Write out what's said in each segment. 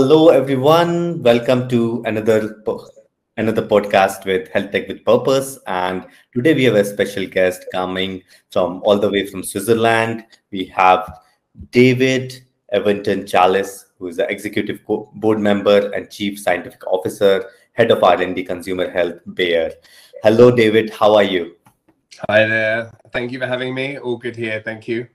Hello, everyone. Welcome to another another podcast with Health Tech with Purpose. And today we have a special guest coming from all the way from Switzerland. We have David Evendon-Challis, who is the executive board member and chief scientific officer, head of R&D consumer health, Bayer. Hello, David. How are you? Hi there. Thank you for having me. All good here. Thank you.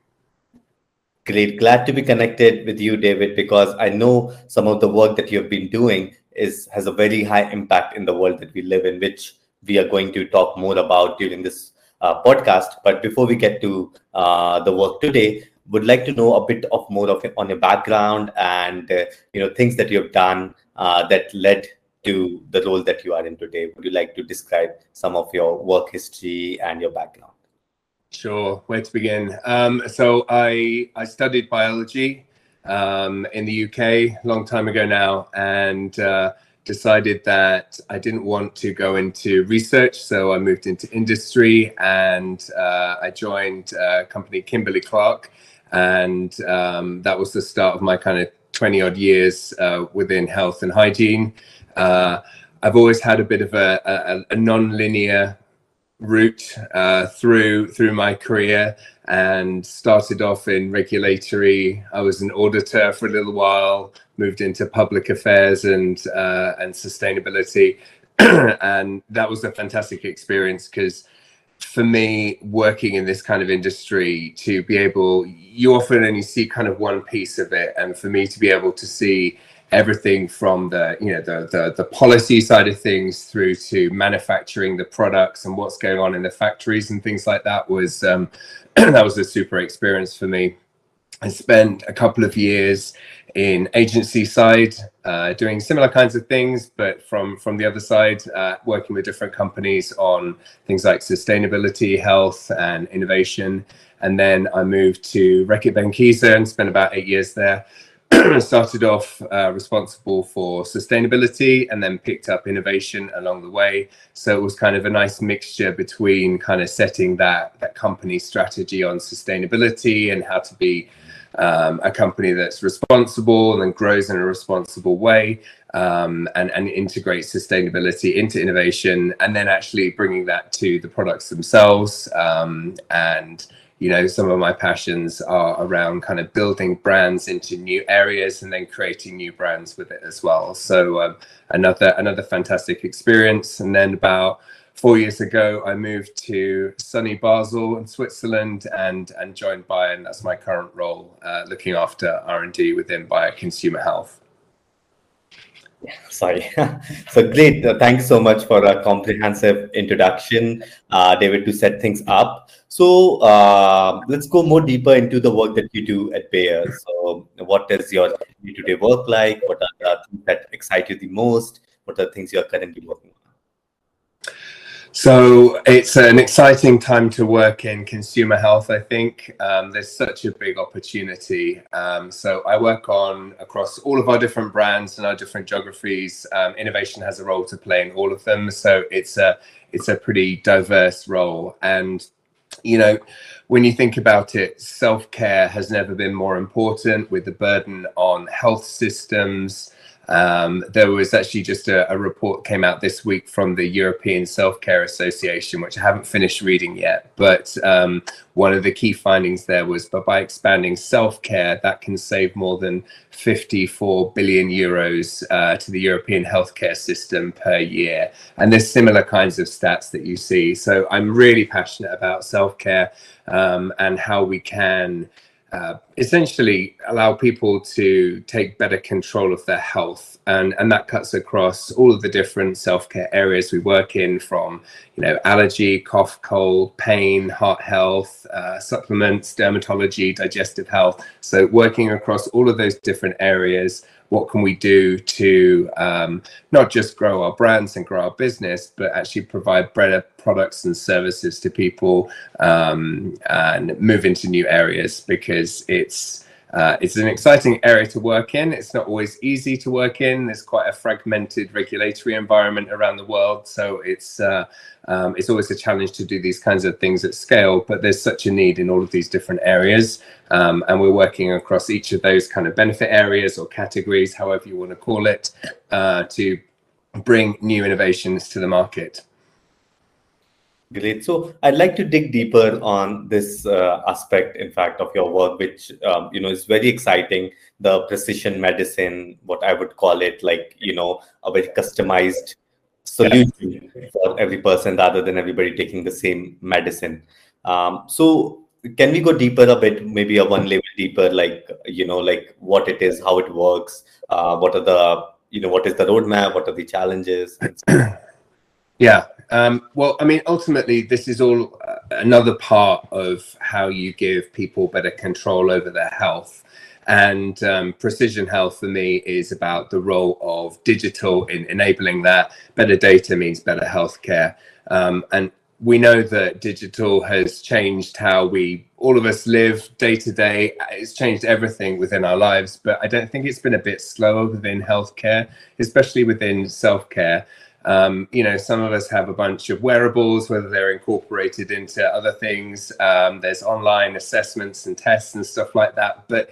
Great. Glad to be connected with you, David, because I know some of the work that you've been doing is has a very high impact in the world that we live in, which we are going to talk more about during this uh, podcast. But before we get to uh, the work today, would like to know a bit of more of on your background and uh, you know things that you've done uh, that led to the role that you are in today. Would you like to describe some of your work history and your background? Sure. Where to begin? Um, so I I studied biology um, in the UK a long time ago now, and uh, decided that I didn't want to go into research, so I moved into industry, and uh, I joined a company Kimberly Clark, and um, that was the start of my kind of twenty odd years uh, within health and hygiene. Uh, I've always had a bit of a, a, a non-linear route uh, through through my career and started off in regulatory. I was an auditor for a little while, moved into public affairs and uh, and sustainability, and that was a fantastic experience because for me working in this kind of industry to be able you often only see kind of one piece of it and for me to be able to see everything from the you know the, the the policy side of things through to manufacturing the products and what's going on in the factories and things like that was um, that was a super experience for me. I spent a couple of years in agency side uh, doing similar kinds of things, but from from the other side, uh, working with different companies on things like sustainability, health, and innovation. And then I moved to Reckitt Benckiser and spent about eight years there. started off uh, responsible for sustainability and then picked up innovation along the way. So it was kind of a nice mixture between kind of setting that that company strategy on sustainability and how to be um, a company that's responsible and grows in a responsible way um, and, and integrate sustainability into innovation and then actually bringing that to the products themselves um, and you know some of my passions are around kind of building brands into new areas and then creating new brands with it as well. So um, another another fantastic experience. And then about four years ago i moved to sunny basel in switzerland and and joined bayer and that's my current role uh, looking after r&d within bayer consumer health sorry. so great. Thanks so much for a comprehensive introduction, uh, David, to set things up. So uh, let's go more deeper into the work that you do at Bayer. So what is your day-to-day work like? What are the things that excite you the most? What are the things you're currently working? So it's an exciting time to work in consumer health. I think um, there's such a big opportunity. Um, so I work on across all of our different brands and our different geographies. Um, innovation has a role to play in all of them. So it's a it's a pretty diverse role. And you know, when you think about it, self care has never been more important with the burden on health systems. Um, there was actually just a, a, report came out this week from the European Self Care Association, which I haven't finished reading yet. But um, one of the key findings there was, but by expanding self care, that can save more than 54 billion euros uh, to the European healthcare system per year. And there's similar kinds of stats that you see. So I'm really passionate about self care um, and how we can uh, essentially allow people to take better control of their health. And and that cuts across all of the different self-care areas we work in from you know allergy cough cold pain heart health uh, supplements dermatology digestive health. So working across all of those different areas what can we do to um, not just grow our brands and grow our business, but actually provide better products and services to people um, and move into new areas because it's uh, it's an exciting area to work in. It's not always easy to work in. There's quite a fragmented regulatory environment around the world, so it's uh, um, it's always a challenge to do these kinds of things at scale. But there's such a need in all of these different areas, um, and we're working across each of those kind of benefit areas or categories, however you want to call it, uh, to bring new innovations to the market. Great. So I'd like to dig deeper on this uh, aspect, in fact, of your work, which um, you know is very exciting. The precision medicine, what I would call it, like you know, a very customized solution for every person, rather than everybody taking the same medicine. Um, so can we go deeper a bit, maybe a one level deeper, like you know, like what it is, how it works, uh, what are the you know, what is the roadmap, what are the challenges? Yeah. Um, well, I mean, ultimately, this is all uh, another part of how you give people better control over their health. And um, precision health for me is about the role of digital in enabling that. Better data means better healthcare. Um, and we know that digital has changed how we all of us live day to day. It's changed everything within our lives, but I don't think it's been a bit slower within healthcare, especially within self care. Um, you know, some of us have a bunch of wearables, whether they're incorporated into other things. Um, there's online assessments and tests and stuff like that. But,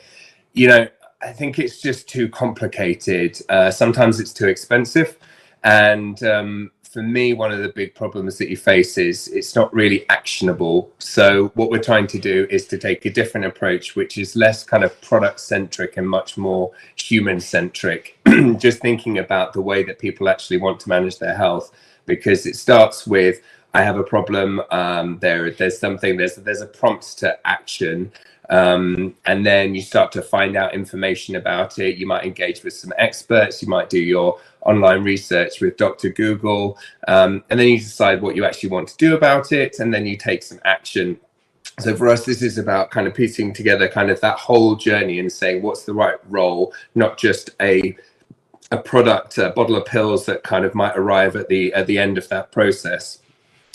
you know, I think it's just too complicated. Uh, sometimes it's too expensive. And um, for me, one of the big problems that you face is it's not really actionable. So, what we're trying to do is to take a different approach, which is less kind of product centric and much more human centric, just thinking about the way that people actually want to manage their health, because it starts with I have a problem. Um, there, there's something. There's there's a prompt to action, um, and then you start to find out information about it. You might engage with some experts. You might do your online research with Dr. Google, um, and then you decide what you actually want to do about it, and then you take some action. So for us, this is about kind of piecing together kind of that whole journey and saying what's the right role, not just a a product, a bottle of pills that kind of might arrive at the at the end of that process.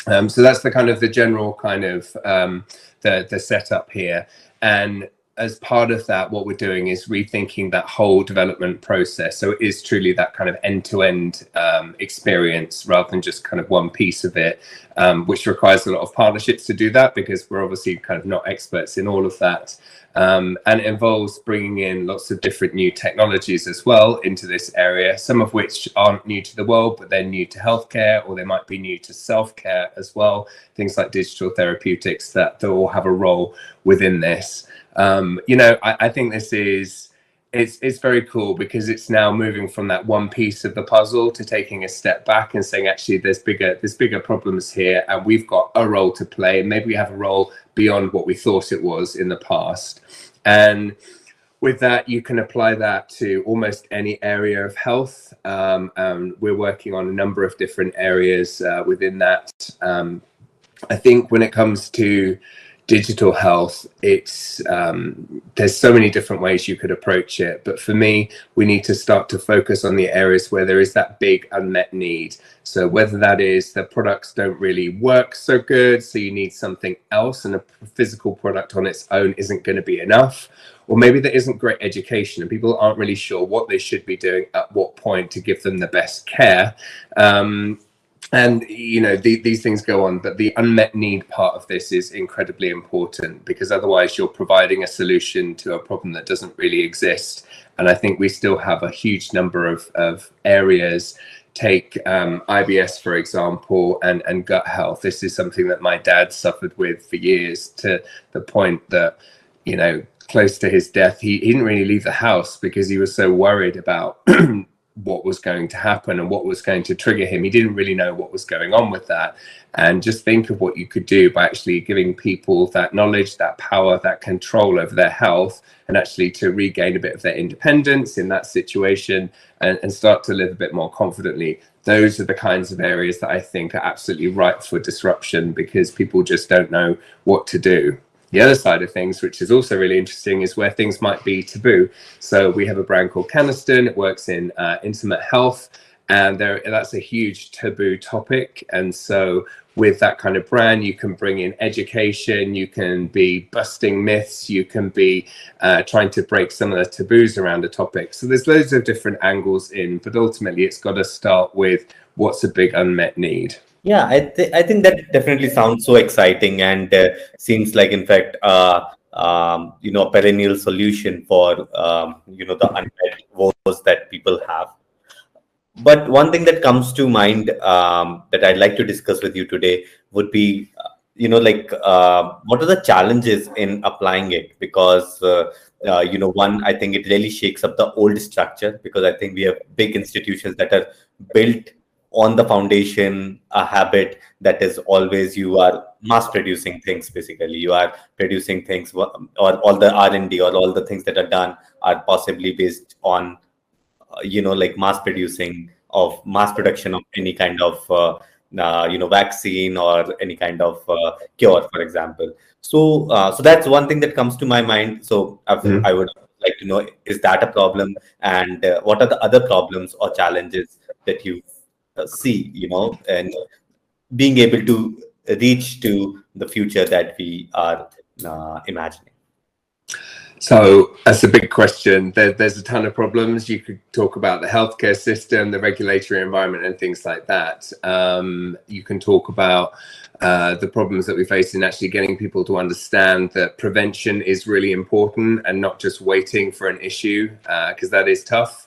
Um, so that's the kind of the general kind of um, the the setup here, and as part of that, what we're doing is rethinking that whole development process. So it is truly that kind of end-to-end um, experience rather than just kind of one piece of it, um, which requires a lot of partnerships to do that because we're obviously kind of not experts in all of that. Um, and it involves bringing in lots of different new technologies as well into this area, some of which aren't new to the world, but they're new to healthcare or they might be new to self-care as well. Things like digital therapeutics that, that all have a role within this. Um, you know, I, I think this is it's it's very cool because it's now moving from that one piece of the puzzle to taking a step back and saying actually there's bigger there's bigger problems here and we've got a role to play. And maybe we have a role beyond what we thought it was in the past. And with that you can apply that to almost any area of health. Um, and we're working on a number of different areas uh, within that. Um, i think when it comes to digital health it's um, there's so many different ways you could approach it. But for me we need to start to focus on the areas where there is that big unmet need. So whether that is the products don't really work so good so you need something else and a physical product on its own isn't going to be enough or maybe there isn't great education and people aren't really sure what they should be doing at what point to give them the best care um, and you know the, these things go on but the unmet need part of this is incredibly important because otherwise you're providing a solution to a problem that doesn't really exist. And i think we still have a huge number of, of areas. Take um, ibs for example and, and gut health. This is something that my dad suffered with for years to the point that you know close to his death he, he didn't really leave the house because he was so worried about what was going to happen and what was going to trigger him. He didn't really know what was going on with that. And just think of what you could do by actually giving people that knowledge, that power, that control over their health, and actually to regain a bit of their independence in that situation and, and start to live a bit more confidently. Those are the kinds of areas that I think are absolutely ripe for disruption because people just don't know what to do. The other side of things, which is also really interesting, is where things might be taboo. So we have a brand called Canesten. It works in uh, intimate health. and there that's a huge taboo topic and so with that kind of brand you can bring in education you can be busting myths you can be uh, trying to break some of the taboos around a topic so there's loads of different angles in but ultimately it's got to start with what's a big unmet need yeah i, th- I think that definitely sounds so exciting and uh, seems like in fact uh, um, you know perennial solution for um, you know the unmet woes that people have but one thing that comes to mind um, that I'd like to discuss with you today would be, uh, you know, like uh, what are the challenges in applying it? Because, uh, uh, you know, one, I think it really shakes up the old structure because I think we have big institutions that are built on the foundation, a habit that is always you are mass producing things basically. You are producing things or all the r&d or all the things that are done are possibly based on uh, you know like mass producing of mass production of any kind of uh, uh, you know vaccine or any kind of uh, cure for example. So uh, so that's one thing that comes to my mind. So mm-hmm. i would like to know is that a problem? And uh, what are the other problems or challenges that you see you know and being able to reach to the future that we are imagining so that's a big question. There, there's a ton of problems. You could talk about the healthcare system, the regulatory environment, and things like that. Um, you can talk about uh, the problems that we face in actually getting people to understand that prevention is really important and not just waiting for an issue, because uh, that is tough.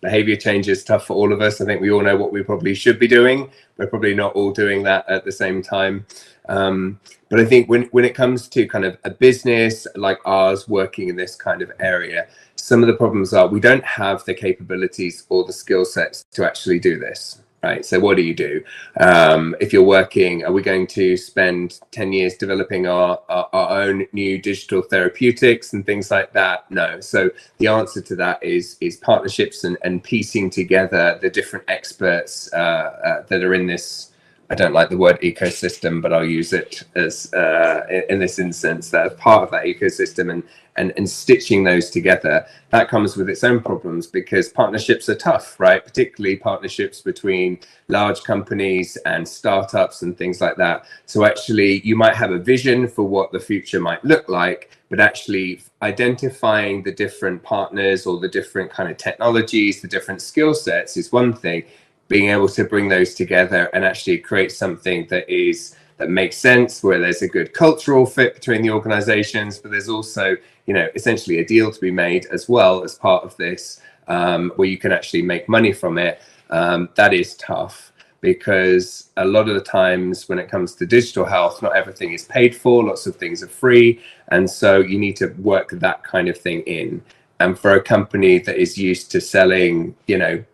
Behavior change is tough for all of us. I think we all know what we probably should be doing. We're probably not all doing that at the same time. Um, but I think when, when it comes to kind of a business like ours working in this kind of area, some of the problems are we don't have the capabilities or the skill sets to actually do this. Right. So what do you do? Um, if you're working, are we going to spend 10 years developing our, our, our, own new digital therapeutics and things like that? No. So the answer to that is is partnerships and, and piecing together the different experts uh, uh, that are in this I don't like the word ecosystem, but I'll use it as uh, in this instance that as part of that ecosystem and, and and stitching those together. That comes with its own problems because partnerships are tough, right? Particularly partnerships between large companies and startups and things like that. So actually, you might have a vision for what the future might look like, but actually identifying the different partners or the different kind of technologies, the different skill sets is one thing being able to bring those together and actually create something that is that makes sense where there's a good cultural fit between the organizations but there's also you know essentially a deal to be made as well as part of this um, where you can actually make money from it. Um, that is tough because a lot of the times when it comes to digital health not everything is paid for lots of things are free and so you need to work that kind of thing in. And for a company that is used to selling you know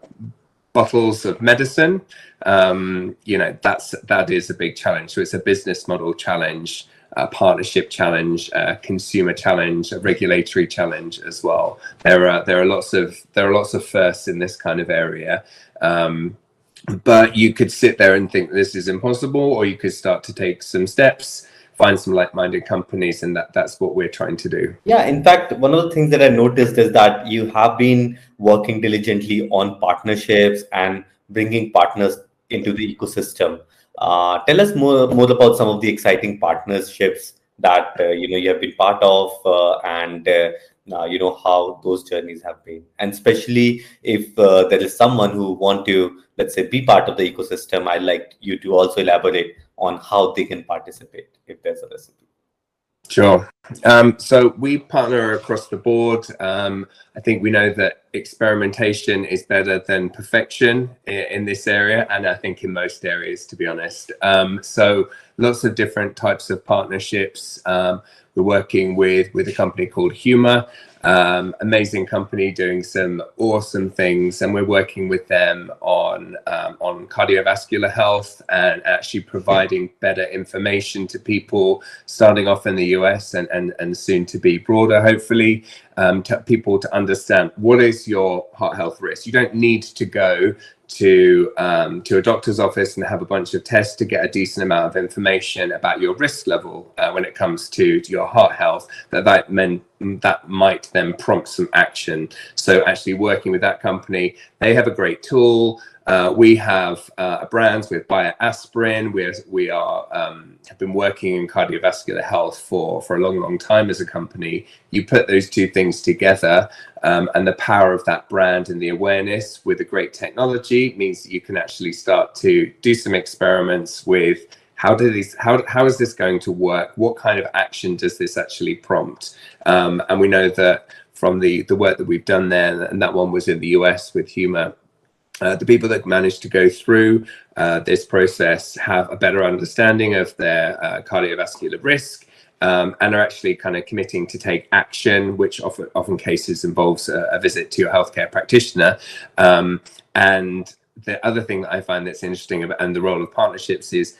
bottles of medicine, um, you know, that's that is a big challenge. So it's a business model challenge, a partnership challenge, a consumer challenge, a regulatory challenge as well. There are there are lots of there are lots of firsts in this kind of area. Um, but you could sit there and think this is impossible, or you could start to take some steps find some like-minded companies and that that's what we're trying to do. Yeah in fact one of the things that i noticed is that you have been working diligently on partnerships and bringing partners into the ecosystem. Uh, tell us more more about some of the exciting partnerships that uh, you know you have been part of uh, and uh, uh, you know how those journeys have been. And especially if uh, there is someone who want to let's say be part of the ecosystem i'd like you to also elaborate on how they can participate if there's a recipe Sure. Um, so we partner across the board. Um, I think we know that experimentation is better than perfection in, in this area, and I think in most areas, to be honest. Um, so lots of different types of partnerships. Um, we're working with with a company called Huma, um, amazing company doing some awesome things, and we're working with them on um, on cardiovascular health and actually providing better information to people, starting off in the US and and, and soon to be broader, hopefully, um, to people to understand what is your heart health risk. You don't need to go to um, to a doctor's office and have a bunch of tests to get a decent amount of information about your risk level uh, when it comes to, to your heart health that that meant that might then prompt some action. So actually working with that company they have a great tool Uh, we have uh, brands with Bayer Aspirin. We're, we are um, have been working in cardiovascular health for for a long, long time as a company. You put those two things together, um, and the power of that brand and the awareness with a great technology means that you can actually start to do some experiments with how do these how, how is this going to work what kind of action does this actually prompt um, and we know that from the the work that we've done there and that one was in the us with Huma uh, the people that manage to go through uh, this process have a better understanding of their uh, cardiovascular risk um, and are actually kind of committing to take action, which often, often cases involves a, a visit to your healthcare practitioner. Um, and the other thing that I find that's interesting about and the role of partnerships is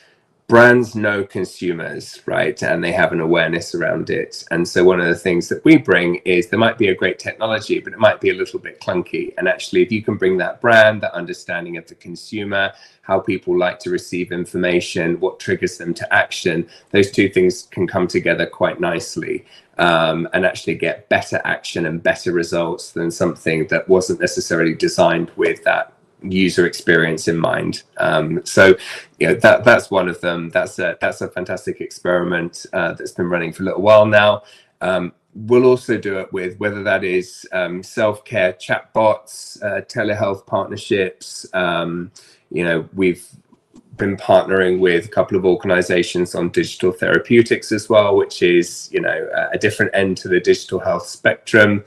brands know consumers, right? And they have an awareness around it. And so one of the things that we bring is there might be a great technology, but it might be a little bit clunky. And actually, if you can bring that brand, that understanding of the consumer, how people like to receive information, what triggers them to action, those two things can come together quite nicely. Um, and actually get better action and better results than something that wasn't necessarily designed with that user experience in mind. Um, so, you know, that that's one of them. That's a that's a fantastic experiment uh, that's been running for a little while now. Um, we'll also do it with whether that is um, self-care chatbots, uh, telehealth partnerships. Um, you know, we've been partnering with a couple of organizations on digital therapeutics as well, which is, you know, a different end to the digital health spectrum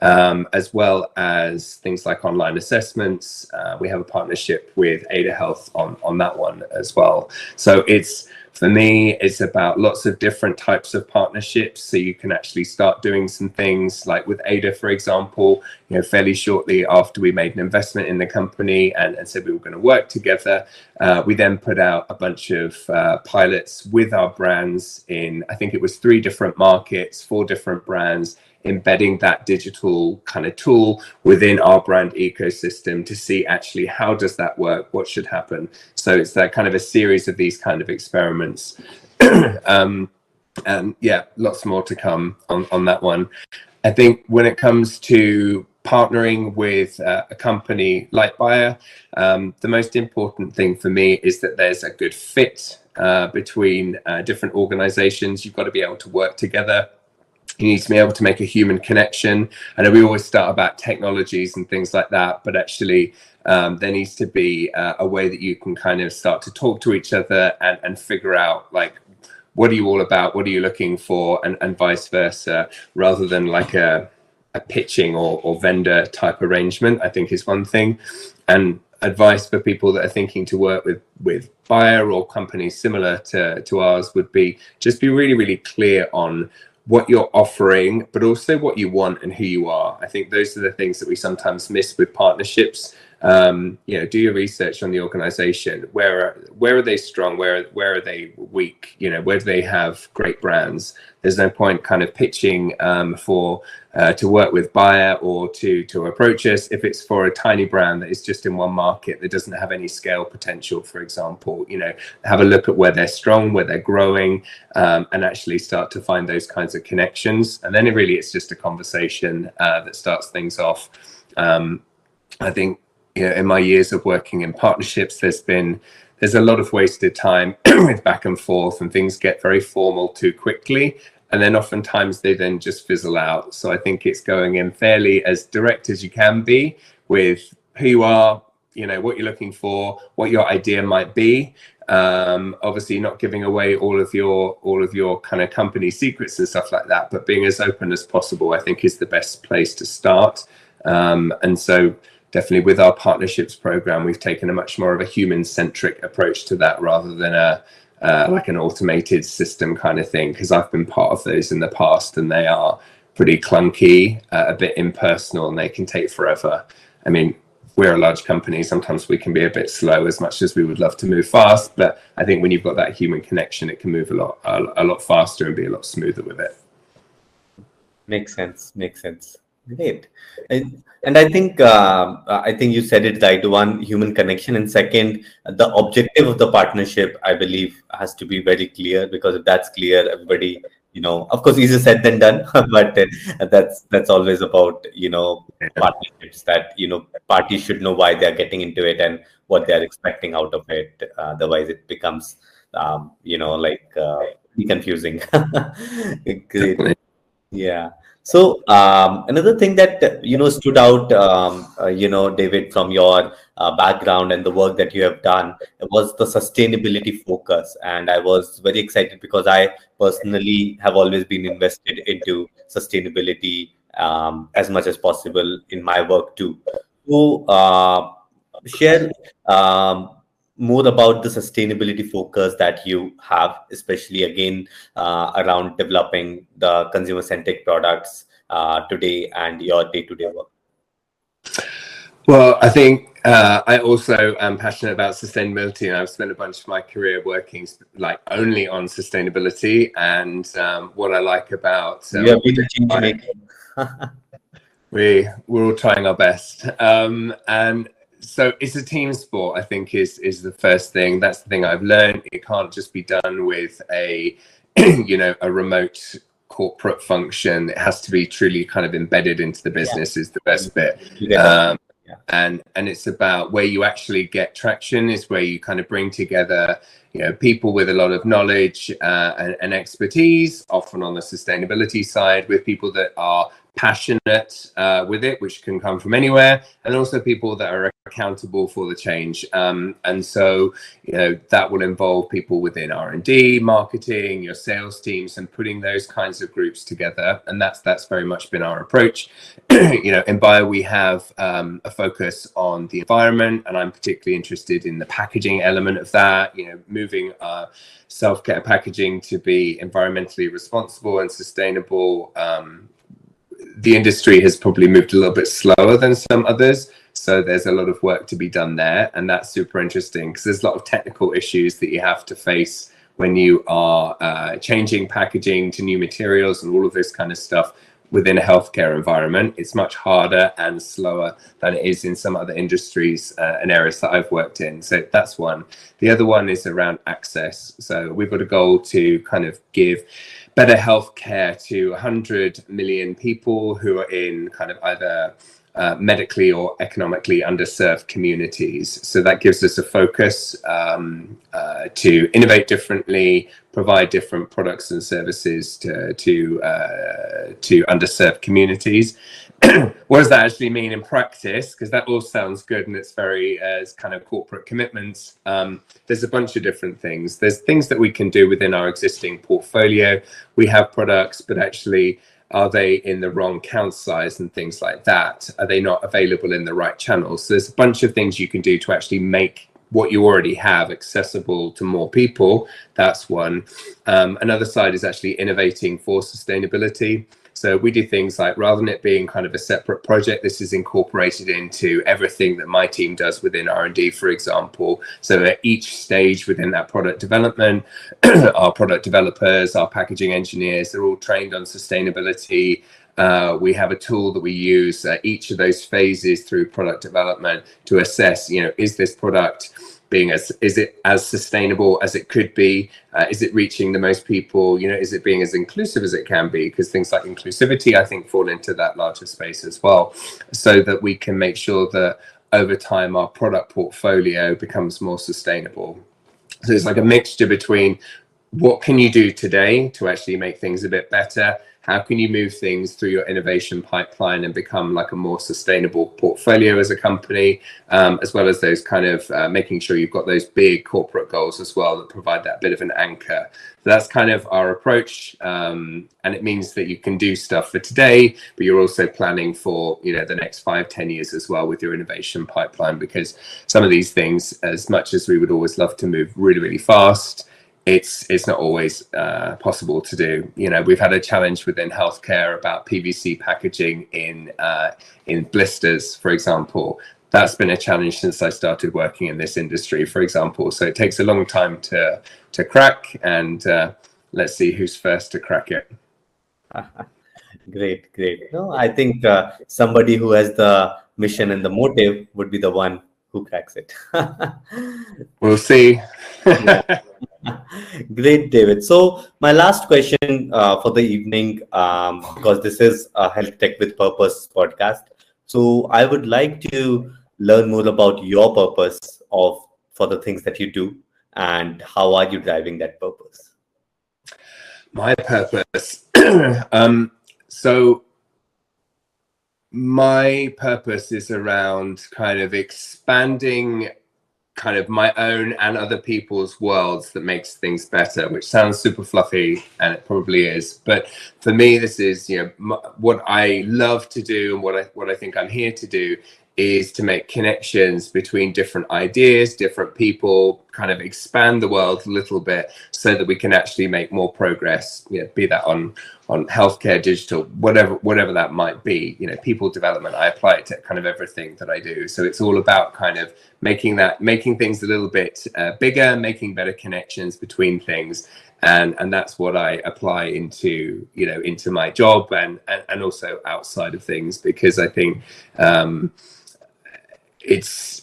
um, as well as things like online assessments. Uh, we have a partnership with Ada Health on, on that one as well. So it's for me, it's about lots of different types of partnerships. So you can actually start doing some things like with Ada, for example, you know, fairly shortly after we made an investment in the company and, and said we were going to work together, uh, we then put out a bunch of uh, pilots with our brands in, I think it was three different markets, four different brands embedding that digital kind of tool within our brand ecosystem to see actually how does that work what should happen so it's that kind of a series of these kind of experiments um, and yeah lots more to come on, on that one i think when it comes to partnering with uh, a company like Bayer, um, the most important thing for me is that there's a good fit uh, between uh, different organizations. You've got to be able to work together you need to be able to make a human connection. I know we always start about technologies and things like that, but actually, um, there needs to be uh, a way that you can kind of start to talk to each other and, and figure out like what are you all about, what are you looking for, and, and vice versa, rather than like a, a pitching or, or vendor type arrangement. I think is one thing, and advice for people that are thinking to work with with Bayer or companies similar to to ours would be just be really really clear on what you're offering, but also what you want and who you are. I think those are the things that we sometimes miss with partnerships. Um, you know, do your research on the organization. Where are, where are they strong? Where where are they weak? You know, where do they have great brands? There's no point kind of pitching um, for uh, to work with Bayer or to to approach us if it's for a tiny brand that is just in one market that doesn't have any scale potential for example you know have a look at where they're strong where they're growing um, and actually start to find those kinds of connections and then it really it's just a conversation uh, that starts things off um, i think in my years of working in partnerships there's been there's a lot of wasted time with back and forth and things get very formal too quickly and then oftentimes they then just fizzle out. So I think it's going in fairly as direct as you can be with who you are, you know, what you're looking for, what your idea might be. Um, obviously, not giving away all of your all of your kind of company secrets and stuff like that, but being as open as possible, I think, is the best place to start. Um, and so, definitely with our partnerships program, we've taken a much more of a human centric approach to that rather than a uh, like an automated system kind of thing because I've been part of those in the past and they are pretty clunky, uh, a bit impersonal, and they can take forever. I mean, we're a large company. Sometimes we can be a bit slow, as much as we would love to move fast. But I think when you've got that human connection, it can move a lot, a, a lot faster and be a lot smoother with it. Makes sense. Makes sense. Great. And, and I think uh, I think you said it right. One, human connection, and second, the objective of the partnership, I believe, has to be very clear because if that's clear, everybody you know of course easier said than done but that's that's always about you know partnerships that you know parties should know why they're getting into it and what they're expecting out of it. Uh, otherwise it becomes um, you know like uh, confusing. Yeah so um, another thing that you know stood out, um, uh, you know, David, from your uh, background and the work that you have done was the sustainability focus, and I was very excited because I personally have always been invested into sustainability um, as much as possible in my work too. So uh, share um, more about the sustainability focus that you have, especially again uh, around developing the consumer centric products uh, today and your day to day work? Well, I think uh, I also am passionate about sustainability, and I've spent a bunch of my career working like only on sustainability. And um, what I like about uh, yeah, we we're all trying our best, um, and so it's a team sport. I think is is the first thing. That's the thing I've learned. It can't just be done with a you know a remote corporate function. It has to be truly kind of embedded into the business. Yeah. Is the best bit. Yeah. Um, yeah. And and it's about where you actually get traction. Is where you kind of bring together you know people with a lot of knowledge uh, and, and, expertise often on the sustainability side with people that are passionate uh, with it, which can come from anywhere, and also people that are accountable for the change. Um, and so, you know, that will involve people within R and D, marketing, your sales teams, and putting those kinds of groups together. And that's that's very much been our approach. you know, in Bayer we have um, a focus on the environment, and I'm particularly interested in the packaging element of that. You know, moving. Uh, self-care packaging to be environmentally responsible and sustainable um, the industry has probably moved a little bit slower than some others. So there's a lot of work to be done there. And that's super interesting because there's a lot of technical issues that you have to face when you are uh, changing packaging to new materials and all of this kind of stuff within a healthcare environment. It's much harder and slower than it is in some other industries uh, and areas that I've worked in. So that's one. The other one is around access. So we've got a goal to kind of give better healthcare to 100 million people who are in kind of either uh, medically or economically underserved communities. So that gives us a focus um, uh, to innovate differently, provide different products and services to to uh, to underserved communities. what does that actually mean in practice? Because that all sounds good and it's very uh, it's kind of corporate commitments. Um, there's a bunch of different things. There's things that we can do within our existing portfolio. We have products, but actually, are they in the wrong count size and things like that? Are they not available in the right channels? So there's a bunch of things you can do to actually make what you already have accessible to more people. That's one. Um, another side is actually innovating for sustainability. So we do things like rather than it being kind of a separate project, this is incorporated into everything that my team does within R&D, for example. So at each stage within that product development, our product developers, our packaging engineers, they're all trained on sustainability. Uh, we have a tool that we use each of those phases through product development to assess, you know, is this product being as is it as sustainable as it could be? Uh, is it reaching the most people? You know is it being as inclusive as it can be? Because things like inclusivity i think fall into that larger space as well so that we can make sure that over time our product portfolio becomes more sustainable. So it's like a mixture between what can you do today to actually make things a bit better how can you move things through your innovation pipeline and become like a more sustainable portfolio as a company, um, as well as those kind of uh, making sure you've got those big corporate goals as well that provide that bit of an anchor. So that's kind of our approach, um, and it means that you can do stuff for today, but you're also planning for you know the next five, ten years as well with your innovation pipeline because some of these things, as much as we would always love to move really, really fast it's it's not always uh, possible to do. You know, we've had a challenge within healthcare about PVC packaging in uh, in blisters, for example. That's been a challenge since I started working in this industry, for example. So it takes a long time to to crack, and uh, let's see who's first to crack it. great, great. No, I think uh, somebody who has the mission and the motive would be the one who cracks it. we'll see. Great, David. So my last question uh, for the evening, um, because this is a Health Tech with Purpose podcast. So I would like to learn more about your purpose of for the things that you do and how are you driving that purpose? My purpose. um, so my purpose is around kind of expanding kind of my own and other people's worlds that makes things better which sounds super fluffy and it probably is. But for me this is you know what i love to do and what i what i think i'm here to do is to make connections between different ideas, different people, kind of expand the world a little bit so that we can actually make more progress, you know, be that on on healthcare, digital, whatever whatever that might be, you know, people development. I apply it to kind of everything that I do. So it's all about kind of making that making things a little bit uh, bigger, making better connections between things. And, and that's what I apply into you know into my job and, and, and also outside of things because I think um, it's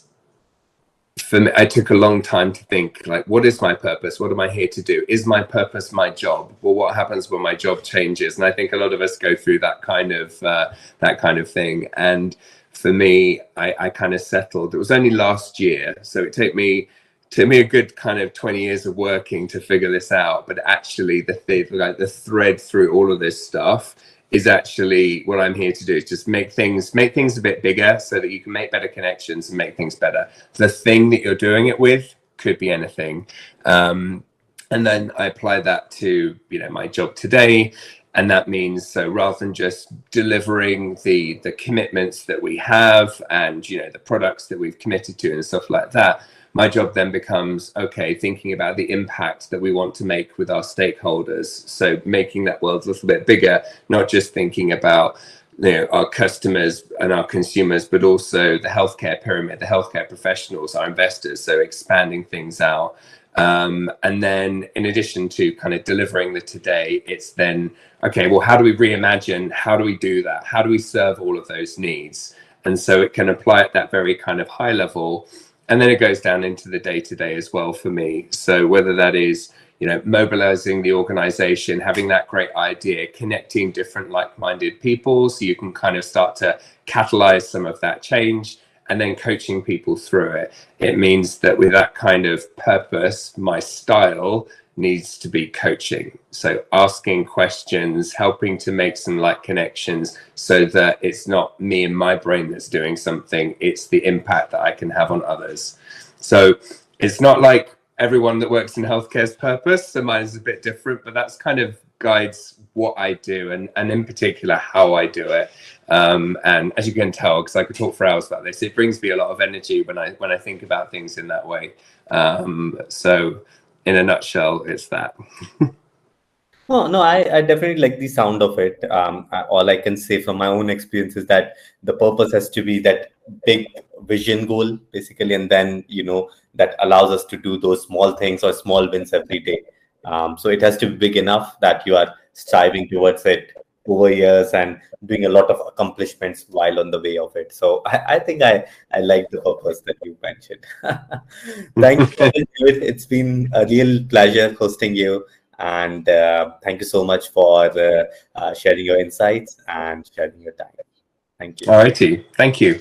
for me, I took a long time to think like, what is my purpose? What am I here to do? Is my purpose my job? Well, what happens when my job changes? And I think a lot of us go through that kind of uh, that kind of thing. And for me, I, I kind of settled. It was only last year, so it took me took me a good kind of 20 years of working to figure this out. But actually, the th- like the thread through all of this stuff is actually what I'm here to do. Is just make things make things a bit bigger so that you can make better connections and make things better. The thing that you're doing it with could be anything. Um, and then I apply that to you know my job today, and that means so rather than just delivering the the commitments that we have and you know the products that we've committed to and stuff like that my job then becomes okay thinking about the impact that we want to make with our stakeholders. So making that world a little bit bigger not just thinking about you know our customers and our consumers but also the healthcare pyramid the healthcare professionals our investors. So expanding things out. Um, and then in addition to kind of delivering the today it's then okay well how do we reimagine? How do we do that? How do we serve all of those needs? And so it can apply at that very kind of high level and then it goes down into the day to day as well for me. So whether that is you know mobilizing the organization, having that great idea, connecting different like-minded people, so you can kind of start to catalyze some of that change, and then coaching people through it. It means that with that kind of purpose, my style needs to be coaching. So asking questions, helping to make some like connections so that it's not me and my brain that's doing something, it's the impact that I can have on others. So it's not like everyone that works in healthcare's purpose. So mine is a bit different, but that's kind of guides what I do and, and in particular how I do it. Um, and as you can tell, because I could talk for hours about this, it brings me a lot of energy when I when I think about things in that way. Um, so in a nutshell, it's that. No, no, I, I definitely like the sound of it. Um, all I can say from my own experience is that the purpose has to be that big vision goal, basically, and then you know that allows us to do those small things or small wins every day. Um, so it has to be big enough that you are striving towards it over years and doing a lot of accomplishments while on the way of it. So I, I think I, I like the purpose that you mentioned. thank you. It's been a real pleasure hosting you. And uh, thank you so much for uh, uh, sharing your insights and sharing your time. Thank you. All righty. Thank you.